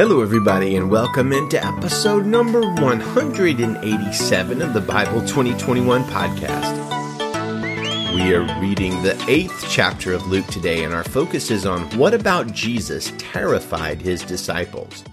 Hello, everybody, and welcome into episode number 187 of the Bible 2021 podcast. We are reading the eighth chapter of Luke today, and our focus is on what about Jesus terrified his disciples.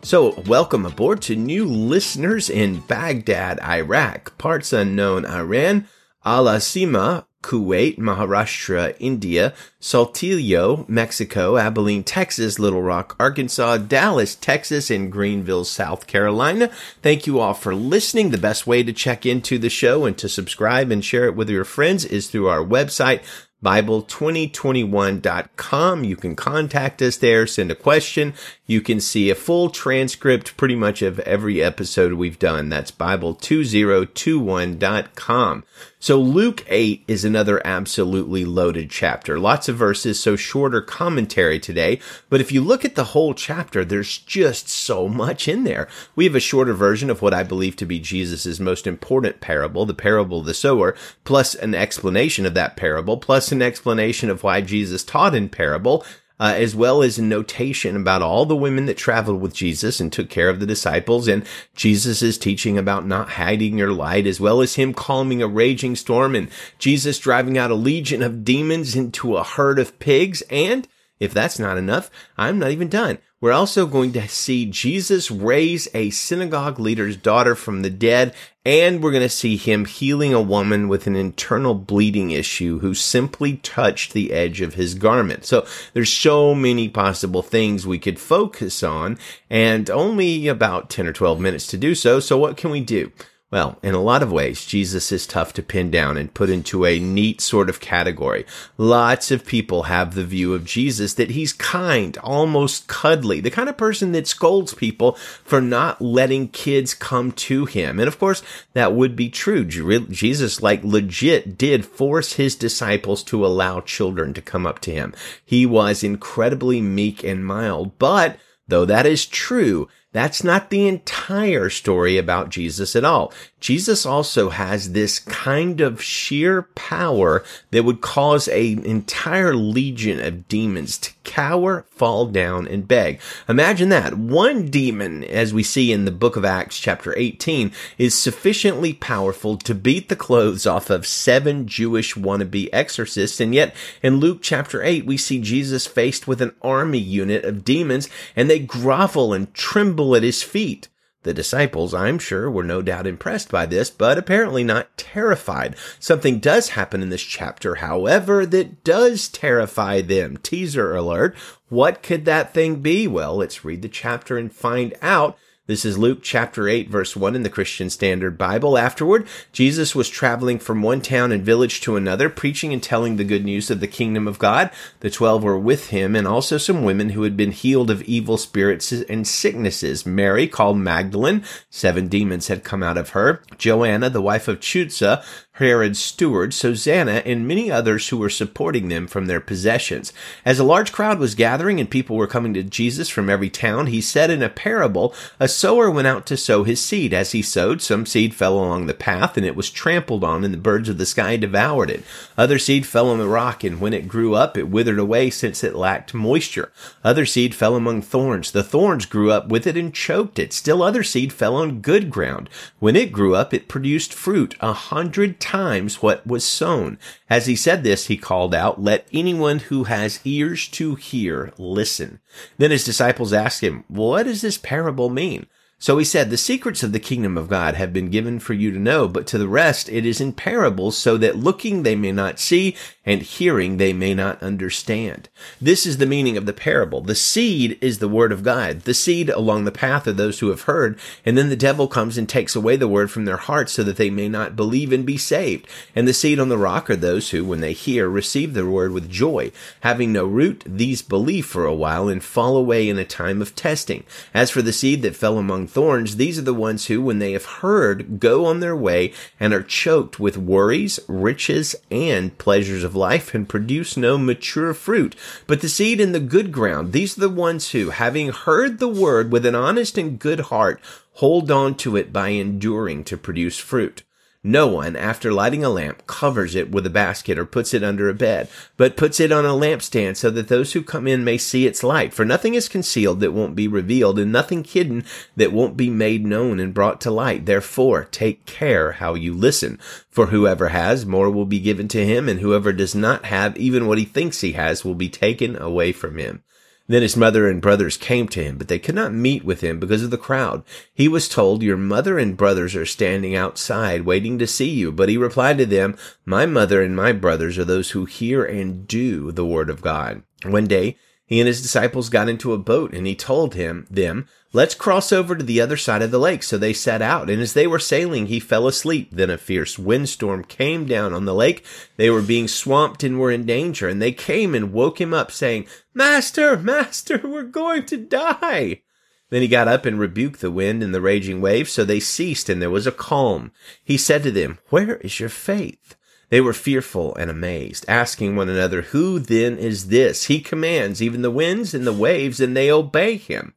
So, welcome aboard to new listeners in Baghdad, Iraq, parts unknown Iran, Al Asima, Kuwait, Maharashtra, India, Saltillo, Mexico, Abilene, Texas, Little Rock, Arkansas, Dallas, Texas, and Greenville, South Carolina. Thank you all for listening. The best way to check into the show and to subscribe and share it with your friends is through our website, Bible2021.com. You can contact us there, send a question. You can see a full transcript pretty much of every episode we've done. That's Bible2021.com. So Luke 8 is another absolutely loaded chapter. Lots of verses, so shorter commentary today. But if you look at the whole chapter, there's just so much in there. We have a shorter version of what I believe to be Jesus' most important parable, the parable of the sower, plus an explanation of that parable, plus an explanation of why Jesus taught in parable, uh, as well as a notation about all the women that traveled with Jesus and took care of the disciples. And Jesus teaching about not hiding your light, as well as him calming a raging storm and Jesus driving out a legion of demons into a herd of pigs. And if that's not enough, I'm not even done. We're also going to see Jesus raise a synagogue leader's daughter from the dead, and we're going to see him healing a woman with an internal bleeding issue who simply touched the edge of his garment. So there's so many possible things we could focus on, and only about 10 or 12 minutes to do so. So what can we do? Well, in a lot of ways, Jesus is tough to pin down and put into a neat sort of category. Lots of people have the view of Jesus that he's kind, almost cuddly, the kind of person that scolds people for not letting kids come to him. And of course, that would be true. Jesus, like legit, did force his disciples to allow children to come up to him. He was incredibly meek and mild, but though that is true, that's not the entire story about Jesus at all. Jesus also has this kind of sheer power that would cause an entire legion of demons to cower, fall down, and beg. Imagine that. One demon, as we see in the book of Acts chapter 18, is sufficiently powerful to beat the clothes off of seven Jewish wannabe exorcists. And yet in Luke chapter 8, we see Jesus faced with an army unit of demons and they grovel and tremble at his feet. The disciples, I'm sure, were no doubt impressed by this, but apparently not terrified. Something does happen in this chapter, however, that does terrify them. Teaser alert. What could that thing be? Well, let's read the chapter and find out. This is Luke chapter 8 verse 1 in the Christian Standard Bible. Afterward, Jesus was traveling from one town and village to another, preaching and telling the good news of the kingdom of God. The twelve were with him and also some women who had been healed of evil spirits and sicknesses. Mary, called Magdalene, seven demons had come out of her. Joanna, the wife of Chuza, Herod's steward, Susanna, and many others who were supporting them from their possessions. As a large crowd was gathering and people were coming to Jesus from every town, he said in a parable, A sower went out to sow his seed. As he sowed, some seed fell along the path, and it was trampled on, and the birds of the sky devoured it. Other seed fell on the rock, and when it grew up, it withered away since it lacked moisture. Other seed fell among thorns. The thorns grew up with it and choked it. Still other seed fell on good ground. When it grew up, it produced fruit a hundred times what was sown. As he said this, he called out, Let anyone who has ears to hear listen. Then his disciples asked him, What does this parable mean? So he said, The secrets of the kingdom of God have been given for you to know, but to the rest it is in parables, so that looking they may not see, and hearing they may not understand. This is the meaning of the parable. The seed is the word of God, the seed along the path of those who have heard, and then the devil comes and takes away the word from their hearts so that they may not believe and be saved. And the seed on the rock are those who, when they hear, receive the word with joy. Having no root, these believe for a while and fall away in a time of testing. As for the seed that fell among thorns, these are the ones who, when they have heard, go on their way and are choked with worries, riches, and pleasures of life and produce no mature fruit. But the seed in the good ground, these are the ones who, having heard the word with an honest and good heart, hold on to it by enduring to produce fruit. No one, after lighting a lamp, covers it with a basket or puts it under a bed, but puts it on a lampstand so that those who come in may see its light. For nothing is concealed that won't be revealed, and nothing hidden that won't be made known and brought to light. Therefore, take care how you listen. For whoever has, more will be given to him, and whoever does not have, even what he thinks he has, will be taken away from him. Then his mother and brothers came to him, but they could not meet with him because of the crowd. He was told, Your mother and brothers are standing outside waiting to see you. But he replied to them, My mother and my brothers are those who hear and do the word of God. One day, he and his disciples got into a boat and he told him, them, let's cross over to the other side of the lake. So they set out. And as they were sailing, he fell asleep. Then a fierce windstorm came down on the lake. They were being swamped and were in danger. And they came and woke him up saying, Master, Master, we're going to die. Then he got up and rebuked the wind and the raging waves. So they ceased and there was a calm. He said to them, Where is your faith? They were fearful and amazed, asking one another, Who then is this? He commands even the winds and the waves, and they obey him.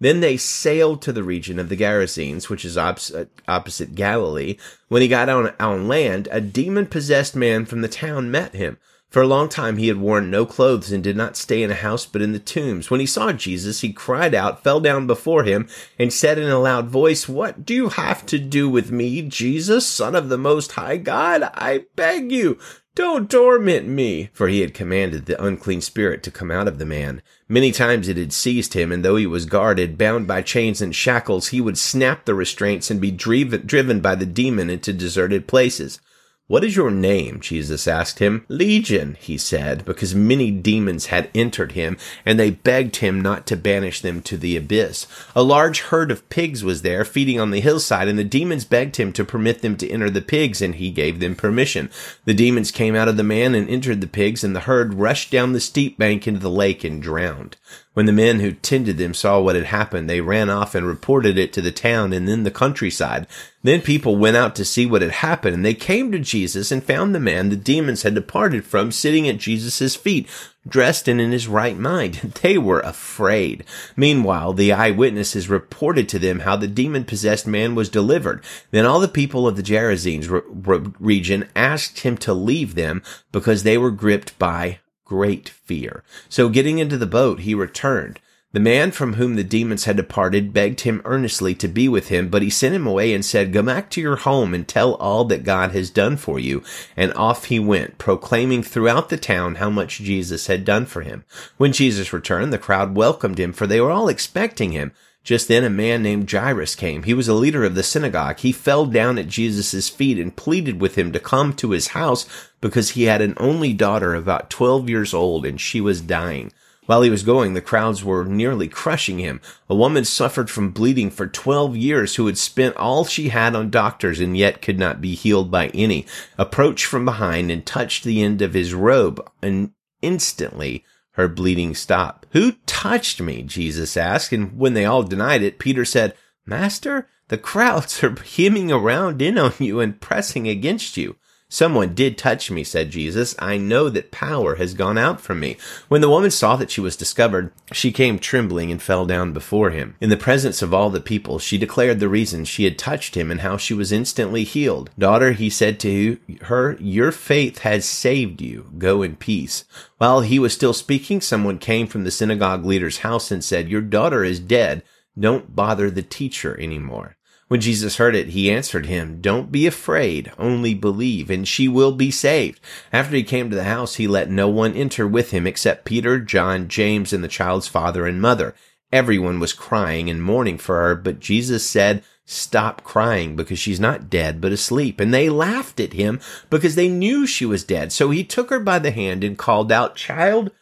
Then they sailed to the region of the Gerasenes, which is opposite, uh, opposite Galilee. When he got on, on land, a demon possessed man from the town met him for a long time he had worn no clothes and did not stay in a house but in the tombs. When he saw Jesus, he cried out, fell down before him, and said in a loud voice, What do you have to do with me, Jesus, Son of the Most High God? I beg you, don't torment me. For he had commanded the unclean spirit to come out of the man. Many times it had seized him, and though he was guarded, bound by chains and shackles, he would snap the restraints and be driven, by the demon into deserted places. What is your name? Jesus asked him. Legion, he said, because many demons had entered him, and they begged him not to banish them to the abyss. A large herd of pigs was there, feeding on the hillside, and the demons begged him to permit them to enter the pigs, and he gave them permission. The demons came out of the man and entered the pigs, and the herd rushed down the steep bank into the lake and drowned. When the men who tended them saw what had happened, they ran off and reported it to the town and then the countryside. Then people went out to see what had happened, and they came to Jesus and found the man the demons had departed from sitting at Jesus' feet, dressed and in his right mind. They were afraid. Meanwhile, the eyewitnesses reported to them how the demon possessed man was delivered. Then all the people of the Gerasenes re- re- region asked him to leave them because they were gripped by great fear. So getting into the boat, he returned. The man from whom the demons had departed begged him earnestly to be with him, but he sent him away and said, Go back to your home and tell all that God has done for you. And off he went, proclaiming throughout the town how much Jesus had done for him. When Jesus returned, the crowd welcomed him, for they were all expecting him. Just then a man named Jairus came. He was a leader of the synagogue. He fell down at Jesus' feet and pleaded with him to come to his house because he had an only daughter about 12 years old and she was dying. While he was going, the crowds were nearly crushing him. A woman suffered from bleeding for 12 years who had spent all she had on doctors and yet could not be healed by any, approached from behind and touched the end of his robe and instantly her bleeding stopped. Who touched me? Jesus asked. And when they all denied it, Peter said, Master, the crowds are hemming around in on you and pressing against you. Someone did touch me, said Jesus. I know that power has gone out from me. When the woman saw that she was discovered, she came trembling and fell down before him. In the presence of all the people, she declared the reason she had touched him and how she was instantly healed. Daughter, he said to her, your faith has saved you. Go in peace. While he was still speaking, someone came from the synagogue leader's house and said, Your daughter is dead. Don't bother the teacher anymore. When Jesus heard it, he answered him, Don't be afraid, only believe, and she will be saved. After he came to the house, he let no one enter with him except Peter, John, James, and the child's father and mother. Everyone was crying and mourning for her, but Jesus said, Stop crying because she's not dead, but asleep. And they laughed at him because they knew she was dead. So he took her by the hand and called out, Child,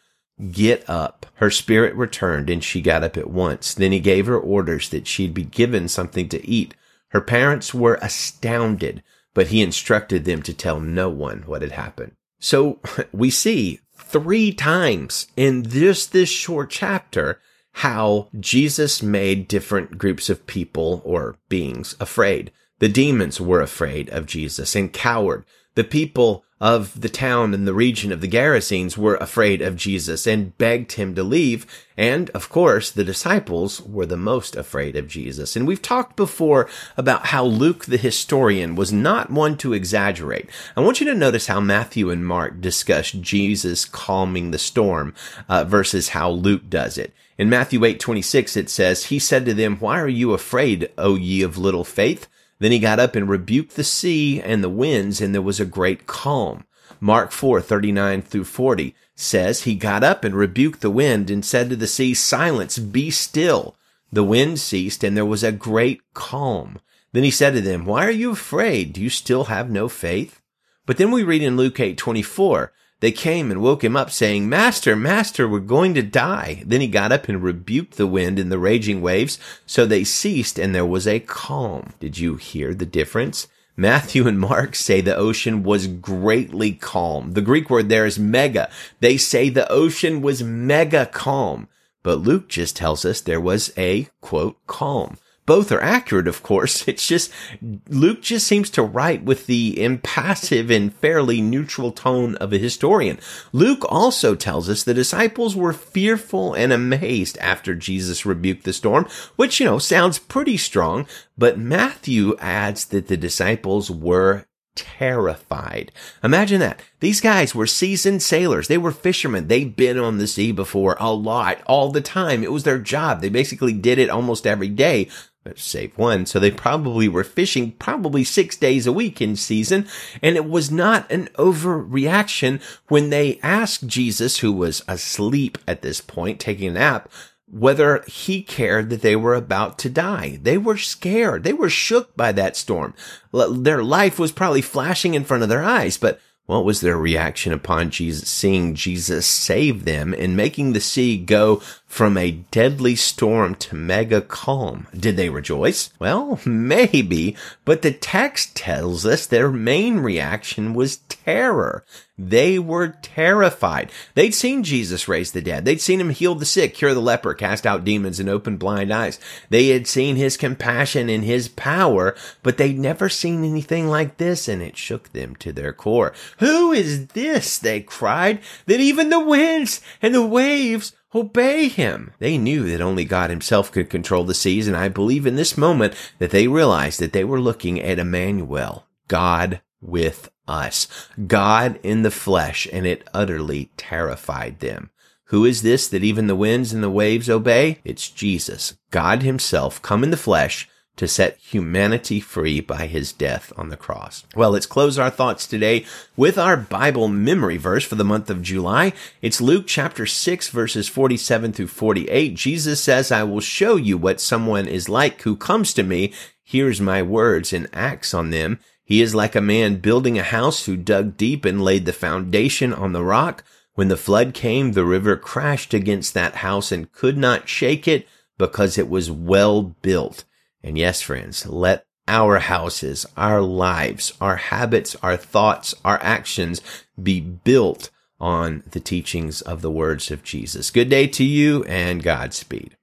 Get up. Her spirit returned and she got up at once. Then he gave her orders that she'd be given something to eat. Her parents were astounded, but he instructed them to tell no one what had happened. So we see three times in just this short chapter how Jesus made different groups of people or beings afraid. The demons were afraid of Jesus and cowered. The people of the town and the region of the Gerasenes were afraid of Jesus and begged him to leave. And of course, the disciples were the most afraid of Jesus. And we've talked before about how Luke the historian was not one to exaggerate. I want you to notice how Matthew and Mark discuss Jesus calming the storm uh, versus how Luke does it. In Matthew 8:26 it says, "He said to them, Why are you afraid, O ye of little faith?" Then he got up and rebuked the sea and the winds, and there was a great calm. Mark 4, 39 through 40 says, He got up and rebuked the wind and said to the sea, Silence, be still. The wind ceased, and there was a great calm. Then he said to them, Why are you afraid? Do you still have no faith? But then we read in Luke 8, 24, they came and woke him up, saying, Master, Master, we're going to die. Then he got up and rebuked the wind and the raging waves, so they ceased, and there was a calm. Did you hear the difference? Matthew and Mark say the ocean was greatly calm. The Greek word there is mega. They say the ocean was mega calm. But Luke just tells us there was a, quote, calm both are accurate, of course. It's just Luke just seems to write with the impassive and fairly neutral tone of a historian. Luke also tells us the disciples were fearful and amazed after Jesus rebuked the storm, which, you know, sounds pretty strong, but Matthew adds that the disciples were terrified. Imagine that. These guys were seasoned sailors. They were fishermen. They'd been on the sea before a lot, all the time. It was their job. They basically did it almost every day save one. So they probably were fishing probably six days a week in season. And it was not an overreaction when they asked Jesus, who was asleep at this point, taking a nap, whether he cared that they were about to die. They were scared. They were shook by that storm. Their life was probably flashing in front of their eyes, but what was their reaction upon Jesus, seeing Jesus save them and making the sea go from a deadly storm to mega calm? Did they rejoice? Well, maybe, but the text tells us their main reaction was terror. They were terrified. They'd seen Jesus raise the dead. They'd seen him heal the sick, cure the leper, cast out demons, and open blind eyes. They had seen his compassion and his power, but they'd never seen anything like this, and it shook them to their core. Who is this? They cried, that even the winds and the waves obey him. They knew that only God himself could control the seas, and I believe in this moment that they realized that they were looking at Emmanuel, God with us. God in the flesh, and it utterly terrified them. Who is this that even the winds and the waves obey? It's Jesus, God himself, come in the flesh to set humanity free by his death on the cross. Well, let's close our thoughts today with our Bible memory verse for the month of July. It's Luke chapter 6 verses 47 through 48. Jesus says, I will show you what someone is like who comes to me, hears my words and acts on them. He is like a man building a house who dug deep and laid the foundation on the rock. When the flood came, the river crashed against that house and could not shake it because it was well built. And yes, friends, let our houses, our lives, our habits, our thoughts, our actions be built on the teachings of the words of Jesus. Good day to you and Godspeed.